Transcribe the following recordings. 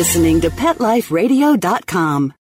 listening to PetLifeRadio.com.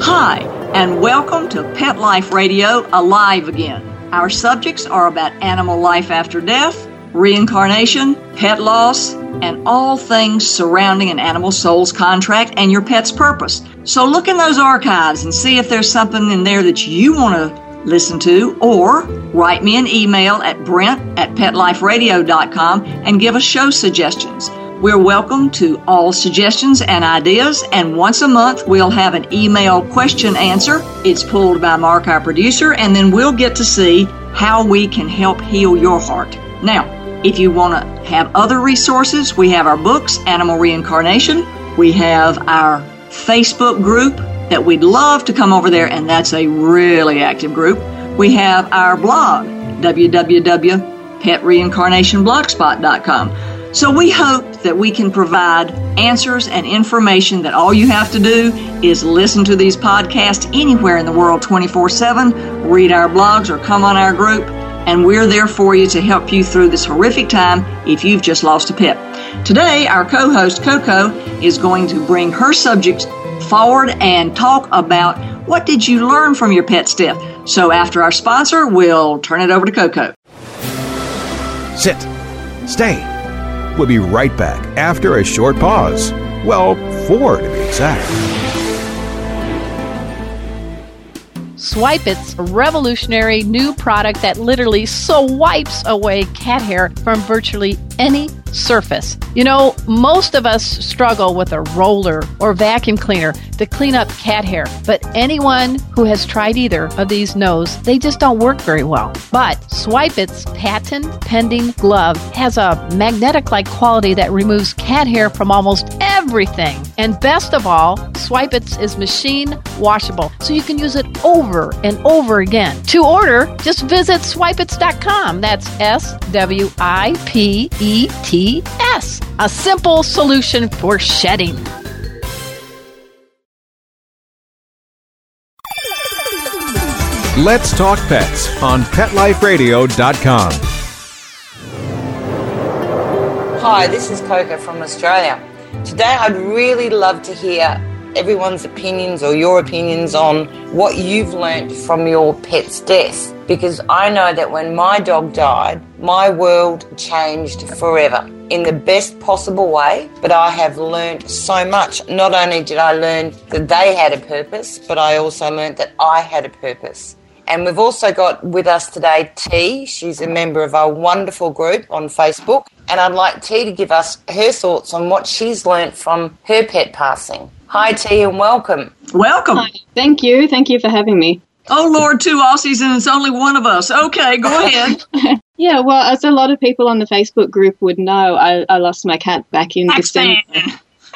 Hi, and welcome to Pet Life Radio Alive Again. Our subjects are about animal life after death, reincarnation, pet loss, and all things surrounding an animal soul's contract and your pet's purpose. So look in those archives and see if there's something in there that you want to listen to, or write me an email at brent at petliferadio.com and give us show suggestions. We're welcome to all suggestions and ideas, and once a month we'll have an email question answer. It's pulled by Mark, our producer, and then we'll get to see how we can help heal your heart. Now, if you want to have other resources, we have our books, Animal Reincarnation. We have our Facebook group that we'd love to come over there, and that's a really active group. We have our blog, www.petreincarnationblogspot.com. So we hope that we can provide answers and information that all you have to do is listen to these podcasts anywhere in the world 24 7, read our blogs, or come on our group. And we're there for you to help you through this horrific time if you've just lost a pet. Today, our co host Coco is going to bring her subjects forward and talk about what did you learn from your pet's death. So after our sponsor, we'll turn it over to Coco. Sit. Stay. We'll be right back after a short pause. Well, four to be exact. Swipe It's a revolutionary new product that literally so wipes away cat hair from virtually any surface. You know, most of us struggle with a roller or vacuum cleaner to clean up cat hair, but anyone who has tried either of these knows they just don't work very well. But Swipe It's patent pending glove has a magnetic like quality that removes cat hair from almost everything. And best of all, Swipe It's is machine washable, so you can use it over and over again. To order, just visit swipeits.com. That's S W I P E T S. A simple solution for shedding. Let's talk pets on PetLifeRadio.com. Hi, this is Coco from Australia. Today I'd really love to hear everyone's opinions or your opinions on what you've learnt from your pet's death. Because I know that when my dog died, my world changed forever in the best possible way. But I have learnt so much. Not only did I learn that they had a purpose, but I also learnt that I had a purpose. And we've also got with us today T. She's a member of our wonderful group on Facebook. And I'd like T to give us her thoughts on what she's learnt from her pet passing. Hi, T, and welcome. Welcome. Hi. Thank you. Thank you for having me. Oh, Lord, two Aussies, and it's only one of us. Okay, go ahead. yeah, well, as a lot of people on the Facebook group would know, I, I lost my cat back in December.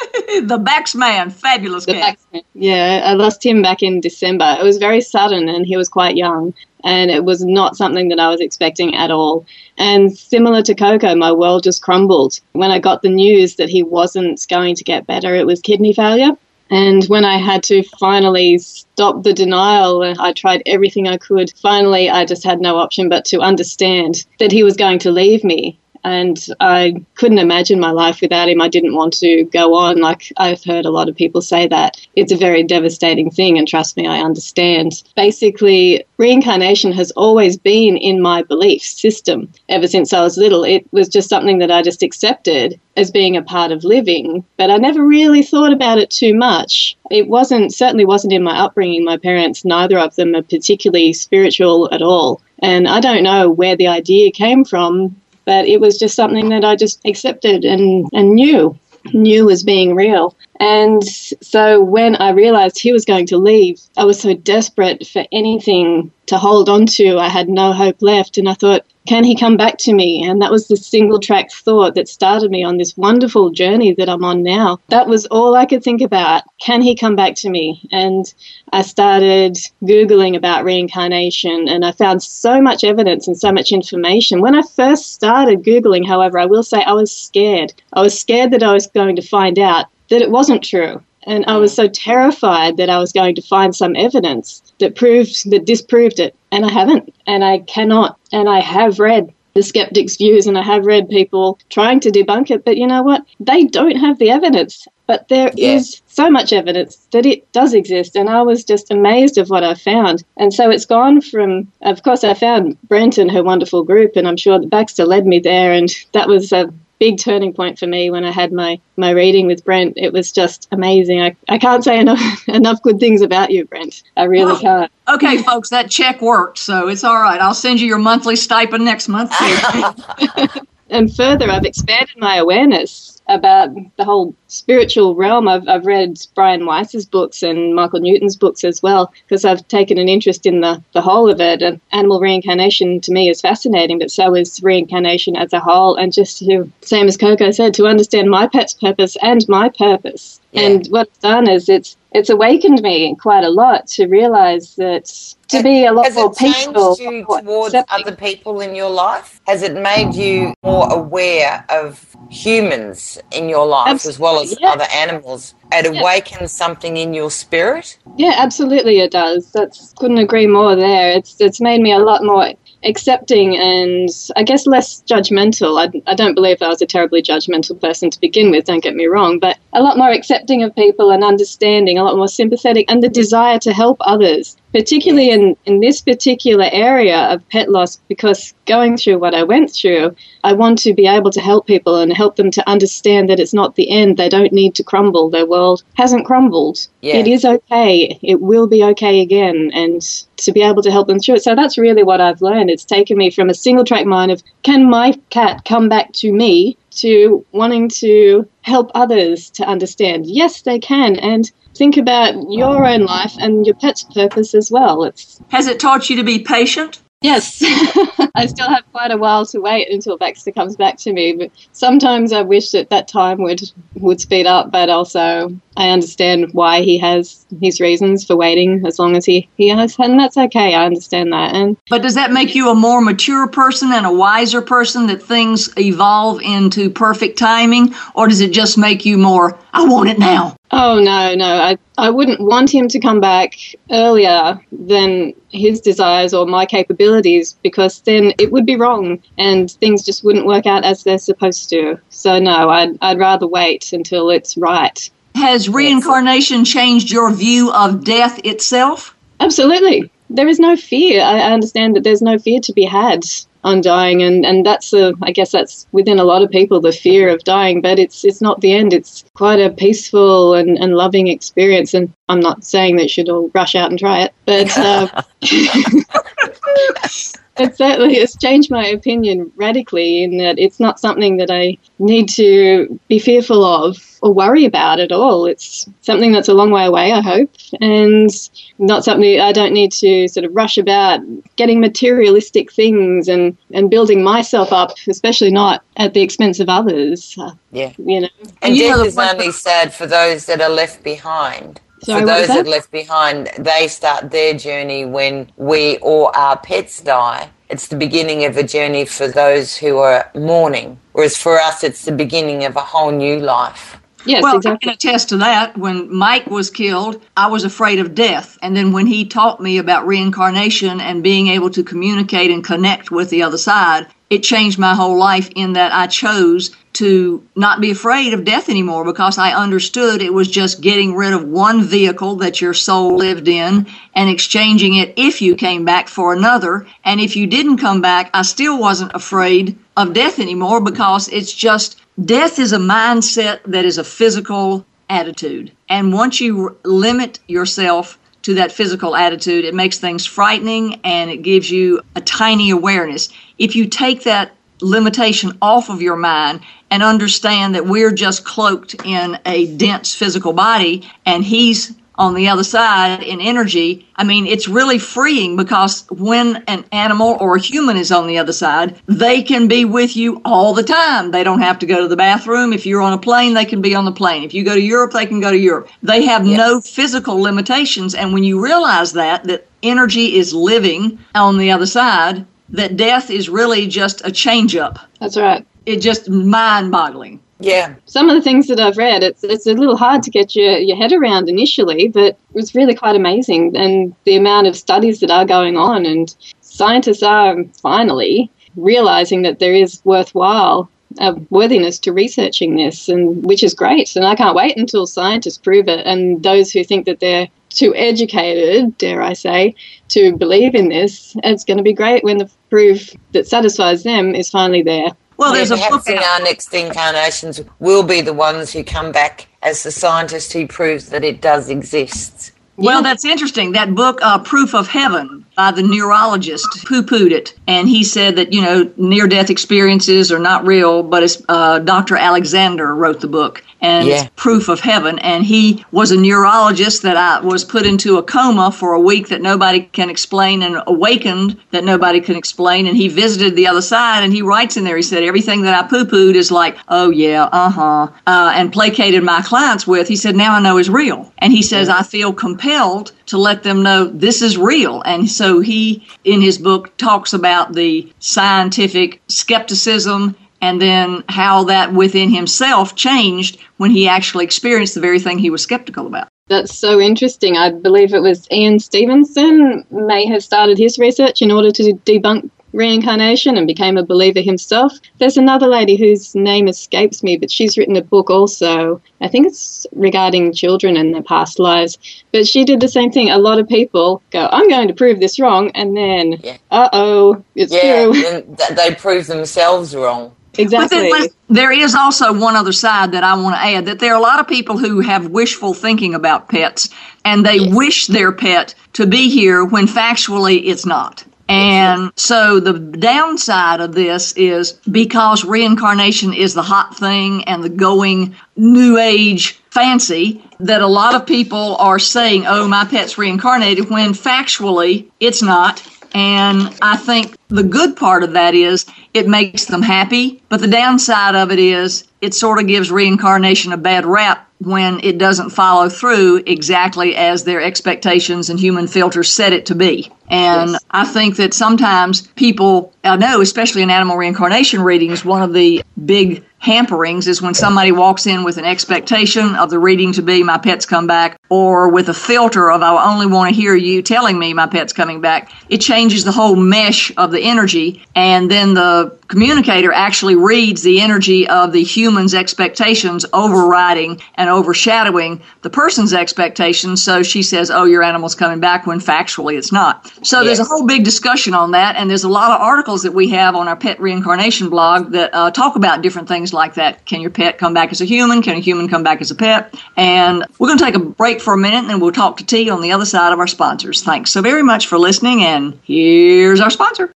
the Baxman, fabulous The cat. Yeah, I lost him back in December. It was very sudden, and he was quite young, and it was not something that I was expecting at all. And similar to Coco, my world just crumbled when I got the news that he wasn't going to get better. It was kidney failure. And when I had to finally stop the denial, I tried everything I could. Finally, I just had no option but to understand that he was going to leave me. And I couldn't imagine my life without him. I didn't want to go on. Like I've heard a lot of people say that it's a very devastating thing. And trust me, I understand. Basically, reincarnation has always been in my belief system ever since I was little. It was just something that I just accepted as being a part of living, but I never really thought about it too much. It wasn't, certainly wasn't in my upbringing. My parents, neither of them are particularly spiritual at all. And I don't know where the idea came from, but it was just something that I just accepted and, and knew, knew as being real. And so when I realized he was going to leave, I was so desperate for anything to hold on to. I had no hope left. And I thought, can he come back to me? And that was the single track thought that started me on this wonderful journey that I'm on now. That was all I could think about. Can he come back to me? And I started Googling about reincarnation and I found so much evidence and so much information. When I first started Googling, however, I will say I was scared. I was scared that I was going to find out that it wasn't true. And I was so terrified that I was going to find some evidence that proved that disproved it. And I haven't. And I cannot. And I have read the skeptics' views and I have read people trying to debunk it, but you know what? They don't have the evidence. But there yeah. is so much evidence that it does exist, and I was just amazed of what I found. And so it's gone from, of course, I found Brent and her wonderful group, and I'm sure that Baxter led me there, and that was a big turning point for me when I had my, my reading with Brent. It was just amazing. I, I can't say enough enough good things about you, Brent. I really oh, can't. Okay, folks, that check worked, so it's all right. I'll send you your monthly stipend next month. and further, I've expanded my awareness about the whole spiritual realm. I've, I've read Brian Weiss's books and Michael Newton's books as well because I've taken an interest in the, the whole of it. And animal reincarnation to me is fascinating, but so is reincarnation as a whole. And just to, same as Coco said, to understand my pet's purpose and my purpose. Yeah. And what it's done is it's it's awakened me quite a lot to realize that to be a lot Has more peaceful you towards accepting. other people in your life? Has it made you more aware of humans in your life Absolutely. as well as yeah. other animals? It yeah. awakens something in your spirit? Yeah, absolutely it does. That's couldn't agree more there. It's it's made me a lot more accepting and I guess less judgmental. I, I don't believe I was a terribly judgmental person to begin with, don't get me wrong, but a lot more accepting of people and understanding, a lot more sympathetic, and the desire to help others particularly in, in this particular area of pet loss, because going through what I went through, I want to be able to help people and help them to understand that it's not the end. They don't need to crumble. Their world hasn't crumbled. Yeah. It is okay. It will be okay again. And to be able to help them through it. So that's really what I've learned. It's taken me from a single track mind of can my cat come back to me to wanting to help others to understand. Yes, they can. And think about your own life and your pet's purpose as well. It's Has it taught you to be patient? Yes, I still have quite a while to wait until Baxter comes back to me. But sometimes I wish that that time would would speed up. But also, I understand why he has his reasons for waiting as long as he he has, and that's okay. I understand that. And but does that make you a more mature person and a wiser person that things evolve into perfect timing, or does it just make you more? I want it now. Oh no, no. I I wouldn't want him to come back earlier than his desires or my capabilities because then it would be wrong and things just wouldn't work out as they're supposed to. So no, I'd I'd rather wait until it's right. Has reincarnation changed your view of death itself? Absolutely. There is no fear. I understand that there's no fear to be had on dying and, and that's a I guess that's within a lot of people the fear of dying but it's it's not the end it's quite a peaceful and, and loving experience and I'm not saying that you should all rush out and try it but uh, it certainly has changed my opinion radically in that it's not something that I need to be fearful of or worry about at all. It's something that's a long way away, I hope, and not something I don't need to sort of rush about getting materialistic things and, and building myself up, especially not at the expense of others. Yeah. You know. And, and death is only sad for those that are left behind. Sorry, For those that? that left behind, they start their journey when we or our pets die. It's the beginning of a journey for those who are mourning, whereas for us, it's the beginning of a whole new life. Yes, well, exactly. I can attest to that. When Mike was killed, I was afraid of death. And then when he taught me about reincarnation and being able to communicate and connect with the other side, it changed my whole life in that I chose to not be afraid of death anymore because I understood it was just getting rid of one vehicle that your soul lived in and exchanging it if you came back for another. And if you didn't come back, I still wasn't afraid of death anymore because it's just death is a mindset that is a physical attitude. And once you limit yourself to that physical attitude, it makes things frightening and it gives you a tiny awareness. If you take that limitation off of your mind and understand that we're just cloaked in a dense physical body and he's on the other side in energy, I mean, it's really freeing because when an animal or a human is on the other side, they can be with you all the time. They don't have to go to the bathroom. If you're on a plane, they can be on the plane. If you go to Europe, they can go to Europe. They have yes. no physical limitations. And when you realize that, that energy is living on the other side, that death is really just a change up. That's right. It's just mind boggling. Yeah. Some of the things that I've read, it's it's a little hard to get your, your head around initially, but it was really quite amazing. And the amount of studies that are going on, and scientists are finally realizing that there is worthwhile uh, worthiness to researching this, and which is great. And I can't wait until scientists prove it. And those who think that they're too educated, dare I say, to believe in this, it's going to be great when the proof that satisfies them is finally there. Well, there's yeah, a book in our next incarnations will be the ones who come back as the scientist who proves that it does exist. Well, that's interesting. That book, uh, Proof of Heaven, by the neurologist, poo pooed it. And he said that, you know, near death experiences are not real, but it's, uh, Dr. Alexander wrote the book and yeah. proof of heaven. And he was a neurologist that I was put into a coma for a week that nobody can explain and awakened that nobody can explain. And he visited the other side and he writes in there, he said, everything that I poo pooed is like, oh yeah, uh-huh, uh, and placated my clients with. He said, now I know is real. And he says, I feel compelled to let them know this is real. And so he, in his book, talks about the scientific skepticism and then how that within himself changed when he actually experienced the very thing he was skeptical about. That's so interesting. I believe it was Ian Stevenson may have started his research in order to debunk reincarnation and became a believer himself. There's another lady whose name escapes me, but she's written a book also. I think it's regarding children and their past lives. But she did the same thing. A lot of people go, I'm going to prove this wrong, and then, yeah. uh oh, it's yeah, true. they prove themselves wrong. Exactly. But there is also one other side that I want to add that there are a lot of people who have wishful thinking about pets and they yes. wish their pet to be here when factually it's not. And so the downside of this is because reincarnation is the hot thing and the going new age fancy that a lot of people are saying, oh, my pet's reincarnated when factually it's not. And I think the good part of that is it makes them happy. But the downside of it is it sort of gives reincarnation a bad rap when it doesn't follow through exactly as their expectations and human filters set it to be. And yes. I think that sometimes people, I know, especially in animal reincarnation readings, one of the big hamperings is when somebody walks in with an expectation of the reading to be my pet's come back or with a filter of I only want to hear you telling me my pet's coming back. It changes the whole mesh of the energy and then the communicator actually reads the energy of the human's expectations overriding and overshadowing the person's expectations. So she says, Oh, your animal's coming back when factually it's not. So yes. there's a whole big discussion on that. And there's a lot of articles that we have on our pet reincarnation blog that uh, talk about different things like that. Can your pet come back as a human? Can a human come back as a pet? And we're going to take a break for a minute and then we'll talk to T on the other side of our sponsors. Thanks so very much for listening. And here's our sponsor.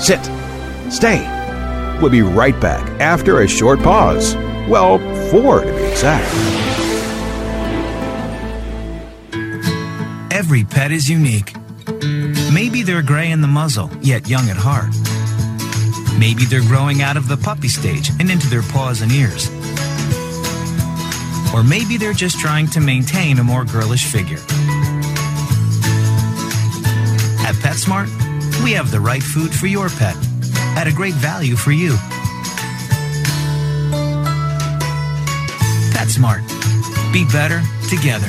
Sit Stay. We'll be right back after a short pause. Well, four to be exact. Every pet is unique. Maybe they're gray in the muzzle, yet young at heart. Maybe they're growing out of the puppy stage and into their paws and ears. Or maybe they're just trying to maintain a more girlish figure. At PetSmart, we have the right food for your pet at a great value for you. PetSmart. Be better together.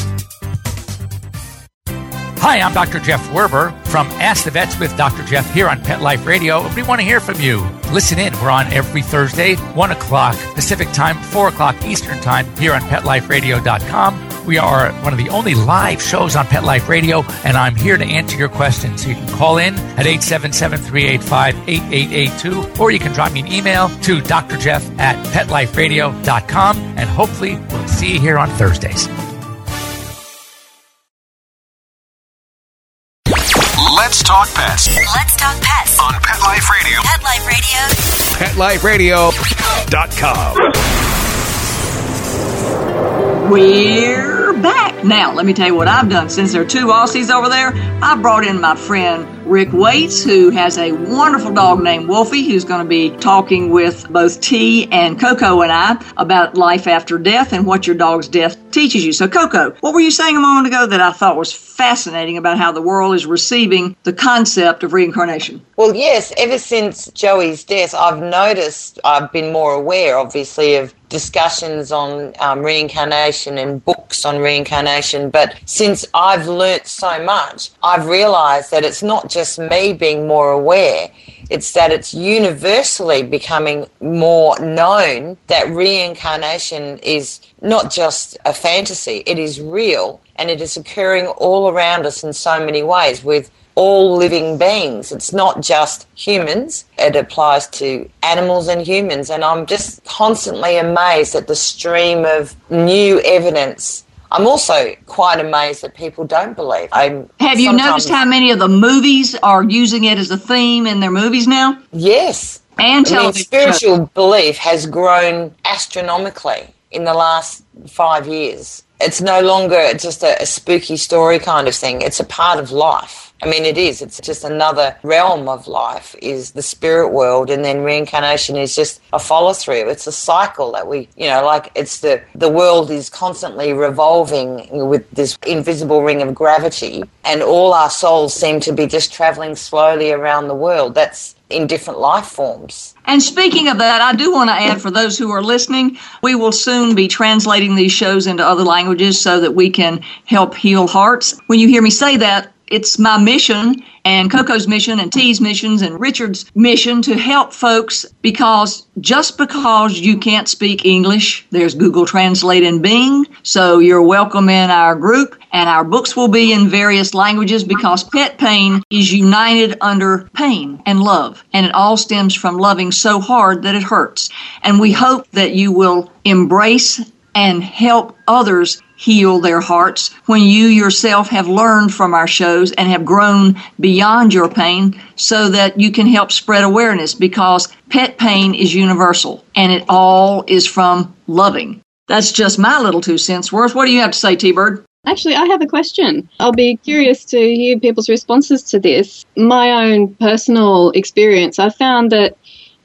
Hi, I'm Dr. Jeff Werber from Ask the Vets with Dr. Jeff here on Pet Life Radio. We want to hear from you. Listen in. We're on every Thursday, 1 o'clock Pacific Time, 4 o'clock Eastern Time here on PetLifeRadio.com. We are one of the only live shows on Pet Life Radio, and I'm here to answer your questions. So You can call in at 877 385 8882, or you can drop me an email to drjeff at PetLifeRadio.com, and hopefully we'll see you here on Thursdays. Let's talk pets Let's talk pets on Pet Life Radio. Pet Life Radio. PetLifeRadio.com. We're back. Now, let me tell you what I've done. Since there are two Aussies over there, I brought in my friend Rick Waits, who has a wonderful dog named Wolfie, who's going to be talking with both T and Coco and I about life after death and what your dog's death teaches you. So, Coco, what were you saying a moment ago that I thought was fascinating about how the world is receiving the concept of reincarnation? Well, yes, ever since Joey's death, I've noticed, I've been more aware, obviously, of discussions on um, reincarnation and books on reincarnation. But since I've learnt so much, I've realised that it's not just me being more aware, it's that it's universally becoming more known that reincarnation is not just a fantasy, it is real and it is occurring all around us in so many ways with all living beings. It's not just humans, it applies to animals and humans. And I'm just constantly amazed at the stream of new evidence. I'm also quite amazed that people don't believe. I'm Have you noticed how many of the movies are using it as a theme in their movies now? Yes. And I mean, spiritual belief has grown astronomically in the last five years. It's no longer just a, a spooky story kind of thing. It's a part of life. I mean, it is. It's just another realm of life is the spirit world, and then reincarnation is just a follow through. It's a cycle that we, you know, like it's the the world is constantly revolving with this invisible ring of gravity, and all our souls seem to be just traveling slowly around the world. That's in different life forms. And speaking of that, I do want to add for those who are listening, we will soon be translating these shows into other languages so that we can help heal hearts. When you hear me say that, it's my mission and Coco's mission and T's missions and Richard's mission to help folks because just because you can't speak English, there's Google Translate and Bing. So you're welcome in our group and our books will be in various languages because pet pain is united under pain and love. And it all stems from loving so hard that it hurts. And we hope that you will embrace and help others heal their hearts when you yourself have learned from our shows and have grown beyond your pain so that you can help spread awareness because pet pain is universal and it all is from loving. That's just my little two cents worth. What do you have to say, T Bird? Actually, I have a question. I'll be curious to hear people's responses to this. My own personal experience, I found that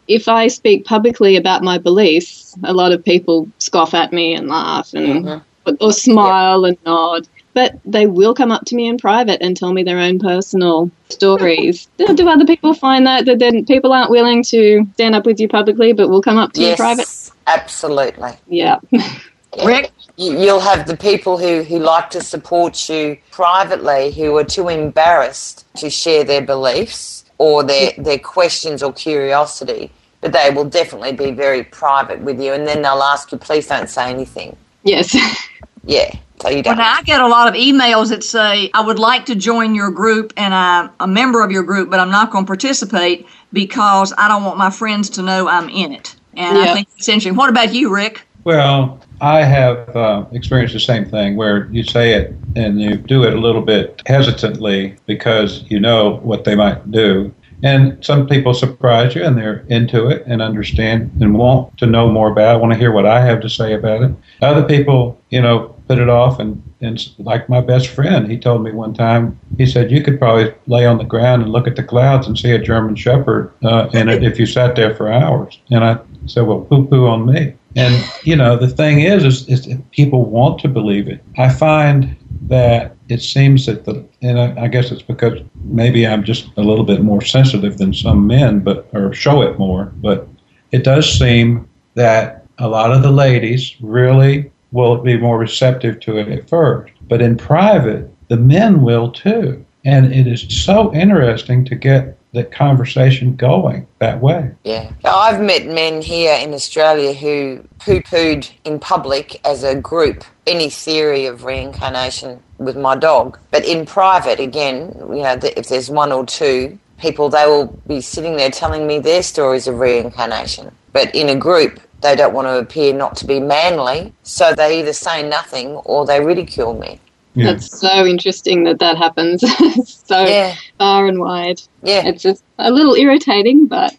if I speak publicly about my beliefs, a lot of people scoff at me and laugh and mm-hmm. or smile and nod. But they will come up to me in private and tell me their own personal stories. do, do other people find that that then people aren't willing to stand up with you publicly, but will come up to you in Yes, private? absolutely. Yeah. Rick? You- You'll have the people who, who like to support you privately who are too embarrassed to share their beliefs or their, their questions or curiosity, but they will definitely be very private with you and then they'll ask you, please don't say anything. Yes. Yeah, so you don't. now I get a lot of emails that say, I would like to join your group and I'm a member of your group, but I'm not going to participate because I don't want my friends to know I'm in it. And I Yeah. think it's interesting. What about you, Rick? Well, I have uh, experienced the same thing where you say it and you do it a little bit hesitantly because you know what they might do. And some people surprise you and they're into it and understand and want to know more about it, want to hear what I have to say about it. Other people, you know, put it off and and like my best friend, he told me one time, he said, you could probably lay on the ground and look at the clouds and see a German Shepherd uh, in it if you sat there for hours. And I said, well, poo poo on me. And, you know, the thing is, is, is people want to believe it. I find that it seems that the, and I, I guess it's because maybe I'm just a little bit more sensitive than some men, but, or show it more, but it does seem that a lot of the ladies really will be more receptive to it at first. But in private, the men will too. And it is so interesting to get the conversation going that way. Yeah. I've met men here in Australia who poo pooed in public as a group any theory of reincarnation with my dog. But in private, again, you know, if there's one or two people, they will be sitting there telling me their stories of reincarnation. But in a group, they don't want to appear not to be manly, so they either say nothing or they ridicule me. Yeah. That's so interesting that that happens so yeah. far and wide. Yeah. It's just a little irritating, but.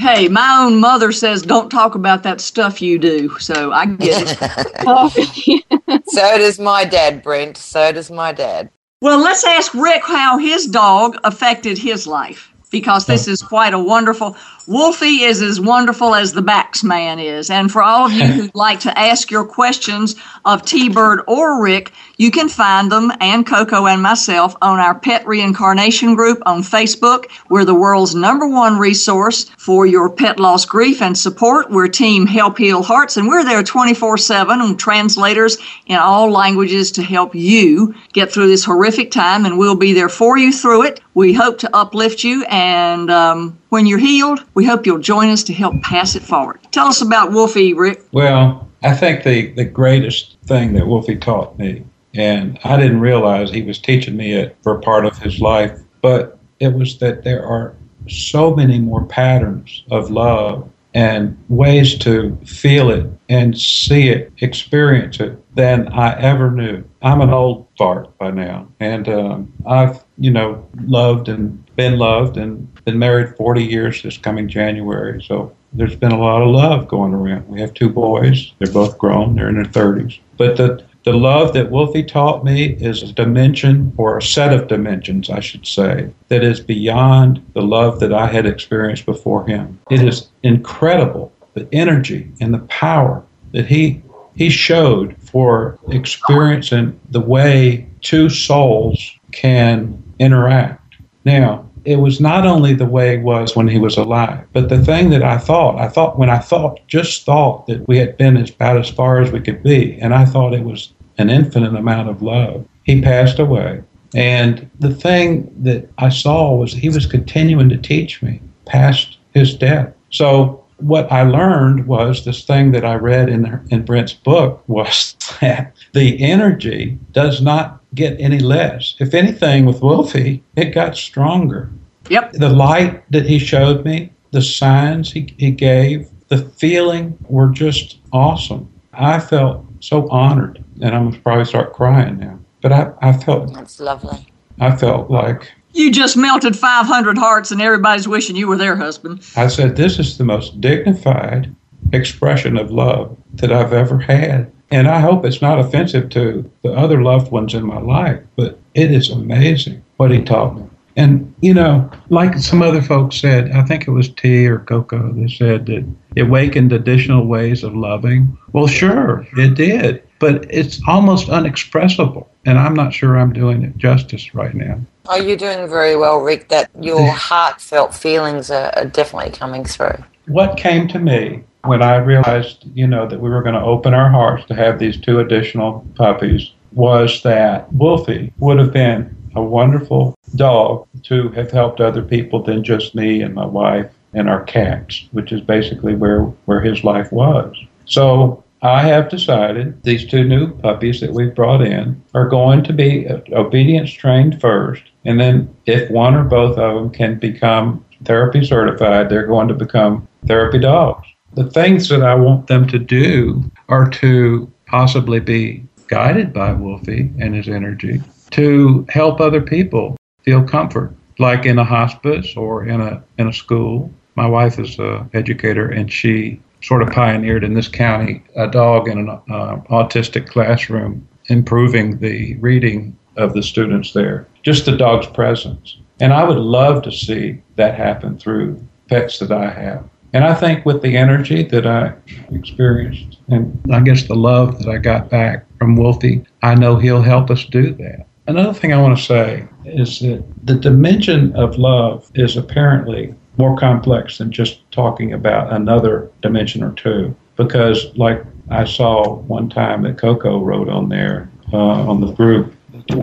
Hey, my own mother says don't talk about that stuff you do, so I get it. Oh, so does my dad, Brent. So does my dad. Well, let's ask Rick how his dog affected his life because this oh. is quite a wonderful. Wolfie is as wonderful as the Bax man is. And for all of you who'd like to ask your questions of T Bird or Rick, you can find them and Coco and myself on our Pet Reincarnation group on Facebook. We're the world's number one resource for your pet loss grief and support. We're Team Help Heal Hearts, and we're there 24 7 and translators in all languages to help you get through this horrific time, and we'll be there for you through it. We hope to uplift you and um, when you're healed, we hope you'll join us to help pass it forward. Tell us about Wolfie, Rick. Well, I think the, the greatest thing that Wolfie taught me, and I didn't realize he was teaching me it for part of his life, but it was that there are so many more patterns of love and ways to feel it and see it, experience it than I ever knew. I'm an old fart by now, and um, I've you know loved and been loved and been married 40 years this coming January. So there's been a lot of love going around. We have two boys. They're both grown. They're in their 30s. But the the love that Wolfie taught me is a dimension, or a set of dimensions, I should say, that is beyond the love that I had experienced before him. It is incredible the energy and the power that he he showed for experiencing the way two souls can interact. Now, it was not only the way it was when he was alive, but the thing that I thought, I thought when I thought, just thought that we had been as about as far as we could be, and I thought it was an infinite amount of love. He passed away. And the thing that I saw was he was continuing to teach me past his death. So what I learned was this thing that I read in in Brent's book was that the energy does not get any less. If anything, with Wolfie, it got stronger. Yep. The light that he showed me, the signs he, he gave, the feeling were just awesome. I felt so honored, and I'm going to probably start crying now. But I, I felt. That's lovely. I felt like. You just melted 500 hearts, and everybody's wishing you were their husband. I said, This is the most dignified expression of love that I've ever had. And I hope it's not offensive to the other loved ones in my life, but it is amazing what he taught me. And, you know, like some other folks said, I think it was T or Coco that said that it awakened additional ways of loving. Well, sure, it did, but it's almost unexpressible. And I'm not sure I'm doing it justice right now. Oh, you're doing very well, Rick, that your heartfelt feelings are, are definitely coming through. What came to me when I realized, you know, that we were going to open our hearts to have these two additional puppies was that Wolfie would have been a wonderful dog to have helped other people than just me and my wife and our cats, which is basically where, where his life was. So I have decided these two new puppies that we've brought in are going to be obedience trained first. And then if one or both of them can become therapy certified, they're going to become therapy dogs the things that I want them to do are to possibly be guided by Wolfie and his energy to help other people feel comfort, like in a hospice or in a in a school. My wife is an educator, and she sort of pioneered in this county a dog in an uh, autistic classroom, improving the reading of the students there. Just the dog's presence. And I would love to see that happen through pets that I have. And I think with the energy that I experienced, and I guess the love that I got back from Wolfie, I know he'll help us do that. Another thing I want to say is that the dimension of love is apparently more complex than just talking about another dimension or two. Because, like I saw one time that Coco wrote on there uh, on the group,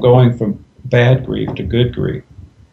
going from bad grief to good grief.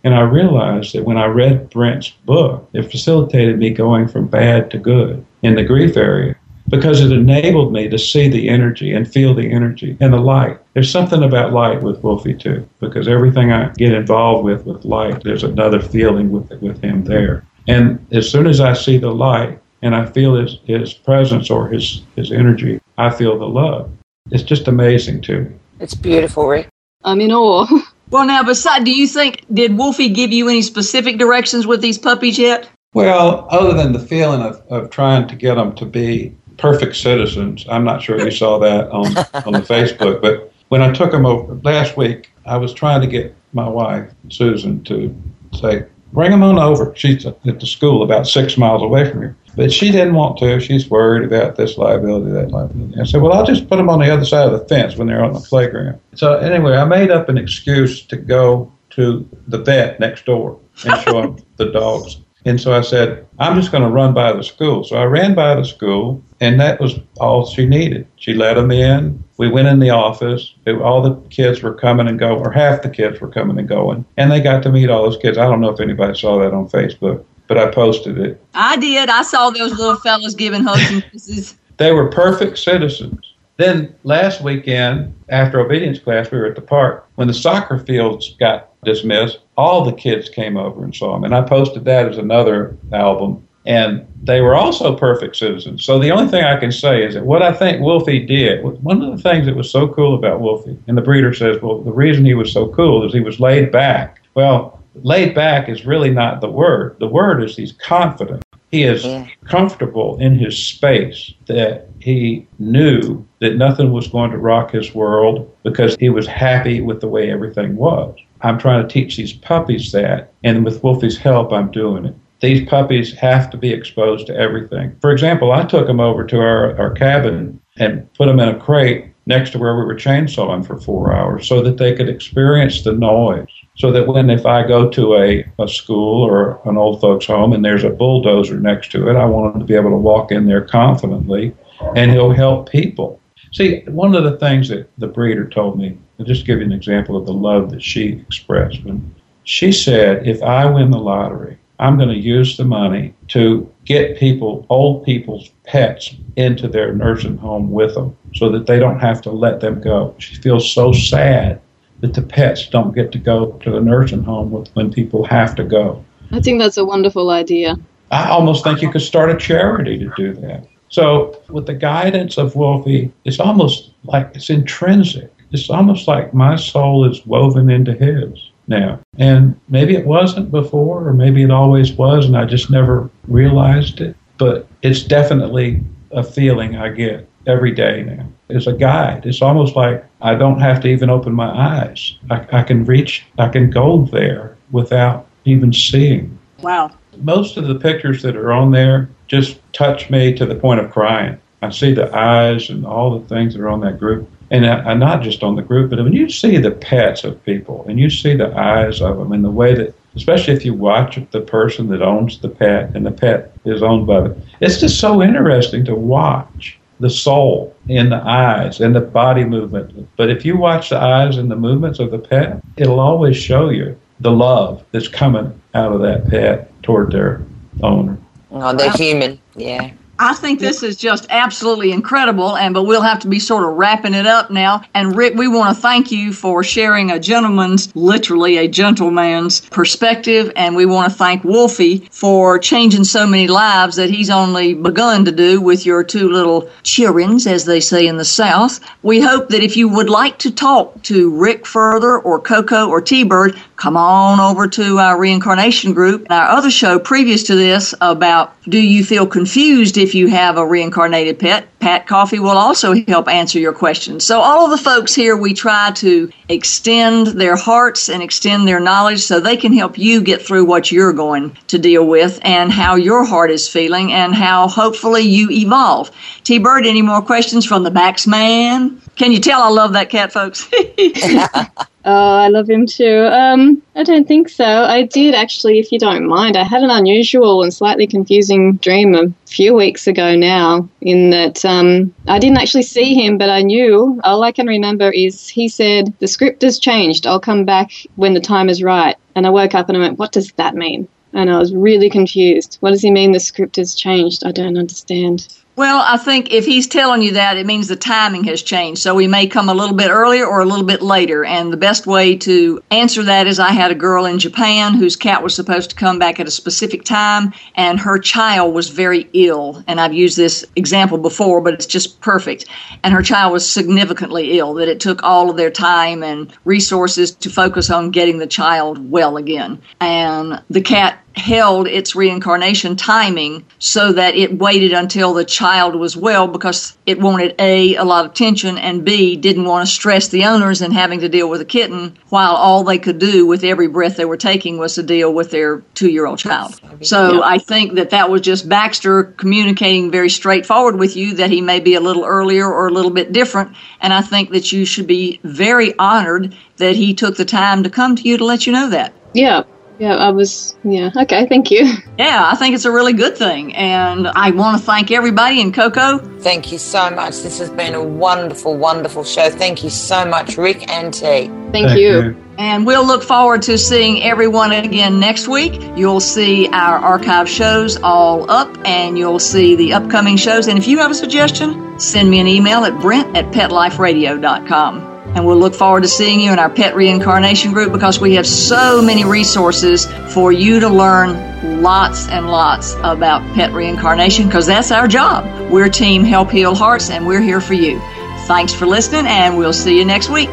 And I realized that when I read Brent's book, it facilitated me going from bad to good in the grief area because it enabled me to see the energy and feel the energy and the light. There's something about light with Wolfie too, because everything I get involved with with light, there's another feeling with with him there. And as soon as I see the light and I feel his, his presence or his, his energy, I feel the love. It's just amazing to me. It's beautiful, Rick. I'm in awe. Well, now, beside, do you think did Wolfie give you any specific directions with these puppies yet? Well, other than the feeling of, of trying to get them to be perfect citizens, I'm not sure you saw that on on the Facebook, but when I took them over last week, I was trying to get my wife Susan to say, "Bring them on over." She's at the school about six miles away from here. But she didn't want to. She's worried about this liability, that liability. I said, well, I'll just put them on the other side of the fence when they're on the playground. So anyway, I made up an excuse to go to the vet next door and show them the dogs. And so I said, I'm just going to run by the school. So I ran by the school, and that was all she needed. She let them in. We went in the office. It, all the kids were coming and going, or half the kids were coming and going. And they got to meet all those kids. I don't know if anybody saw that on Facebook but I posted it. I did. I saw those little fellas giving hugs and kisses. they were perfect citizens. Then last weekend, after obedience class, we were at the park. When the soccer fields got dismissed, all the kids came over and saw them. And I posted that as another album. And they were also perfect citizens. So the only thing I can say is that what I think Wolfie did, one of the things that was so cool about Wolfie, and the breeder says, well, the reason he was so cool is he was laid back. Well, laid back is really not the word. The word is he's confident. He is yeah. comfortable in his space that he knew that nothing was going to rock his world because he was happy with the way everything was. I'm trying to teach these puppies that, and with Wolfie's help, I'm doing it. These puppies have to be exposed to everything. For example, I took them over to our, our cabin and put them in a crate next to where we were chainsawing for four hours so that they could experience the noise so that when if I go to a, a school or an old folks home and there's a bulldozer next to it, I want him to be able to walk in there confidently and he'll help people. See, one of the things that the breeder told me, I'll just give you an example of the love that she expressed. When she said, if I win the lottery, I'm going to use the money to get people, old people's pets, into their nursing home with them so that they don't have to let them go. She feels so sad that the pets don't get to go to the nursing home when people have to go. I think that's a wonderful idea. I almost think you could start a charity to do that. So, with the guidance of Wolfie, it's almost like it's intrinsic. It's almost like my soul is woven into his now. And maybe it wasn't before, or maybe it always was, and I just never realized it. But it's definitely a feeling I get every day now. It's a guide. It's almost like I don't have to even open my eyes. I, I can reach, I can go there without even seeing. Wow. Most of the pictures that are on there just touch me to the point of crying. I see the eyes and all the things that are on that group. And I, I, not just on the group, but when you see the pets of people and you see the eyes of them and the way that, especially if you watch the person that owns the pet and the pet is owned by them, it's just so interesting to watch the soul in the eyes and the body movement. But if you watch the eyes and the movements of the pet, it'll always show you the love that's coming out of that pet toward their owner. Oh, they're human. Yeah. I think this is just absolutely incredible, and but we'll have to be sort of wrapping it up now. And Rick, we want to thank you for sharing a gentleman's, literally a gentleman's perspective, and we want to thank Wolfie for changing so many lives that he's only begun to do with your two little childrens, as they say in the South. We hope that if you would like to talk to Rick further, or Coco, or T-Bird, come on over to our reincarnation group. Our other show previous to this about Do you feel confused if you have a reincarnated pet? Pat Coffee will also help answer your questions. So, all of the folks here, we try to extend their hearts and extend their knowledge so they can help you get through what you're going to deal with and how your heart is feeling and how hopefully you evolve. T Bird, any more questions from the Bax Man? Can you tell I love that cat, folks? Oh, I love him too. Um, I don't think so. I did actually, if you don't mind. I had an unusual and slightly confusing dream a few weeks ago now, in that um, I didn't actually see him, but I knew. All I can remember is he said, The script has changed. I'll come back when the time is right. And I woke up and I went, What does that mean? And I was really confused. What does he mean the script has changed? I don't understand. Well, I think if he's telling you that, it means the timing has changed. So we may come a little bit earlier or a little bit later. And the best way to answer that is I had a girl in Japan whose cat was supposed to come back at a specific time, and her child was very ill. And I've used this example before, but it's just perfect. And her child was significantly ill, that it took all of their time and resources to focus on getting the child well again. And the cat held its reincarnation timing so that it waited until the child was well because it wanted A, a lot of attention, and B, didn't want to stress the owners in having to deal with a kitten while all they could do with every breath they were taking was to deal with their two year old child. So I think that that was just Baxter communicating very straightforward with you that he may be a little earlier or a little bit different. And I think that you should be very honored that he took the time to come to you to let you know that. Yeah, yeah, I was, yeah, okay, thank you. Yeah, I think it's a really good thing. And I want to thank everybody and Coco. Thank you so much. This has been a wonderful, wonderful show. Thank you so much, Rick and T. Thank, thank you. you. And we'll look forward to seeing everyone again next week. You'll see our archive shows all up and you'll see the upcoming shows. And if you have a suggestion, send me an email at brent at petliferadio.com. And we'll look forward to seeing you in our pet reincarnation group because we have so many resources for you to learn lots and lots about pet reincarnation because that's our job. We're Team Help Heal Hearts and we're here for you. Thanks for listening and we'll see you next week.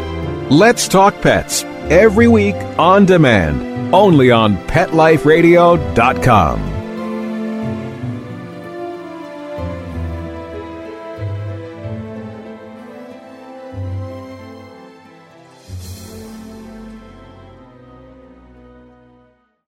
Let's Talk Pets every week on demand only on PetLifeRadio.com.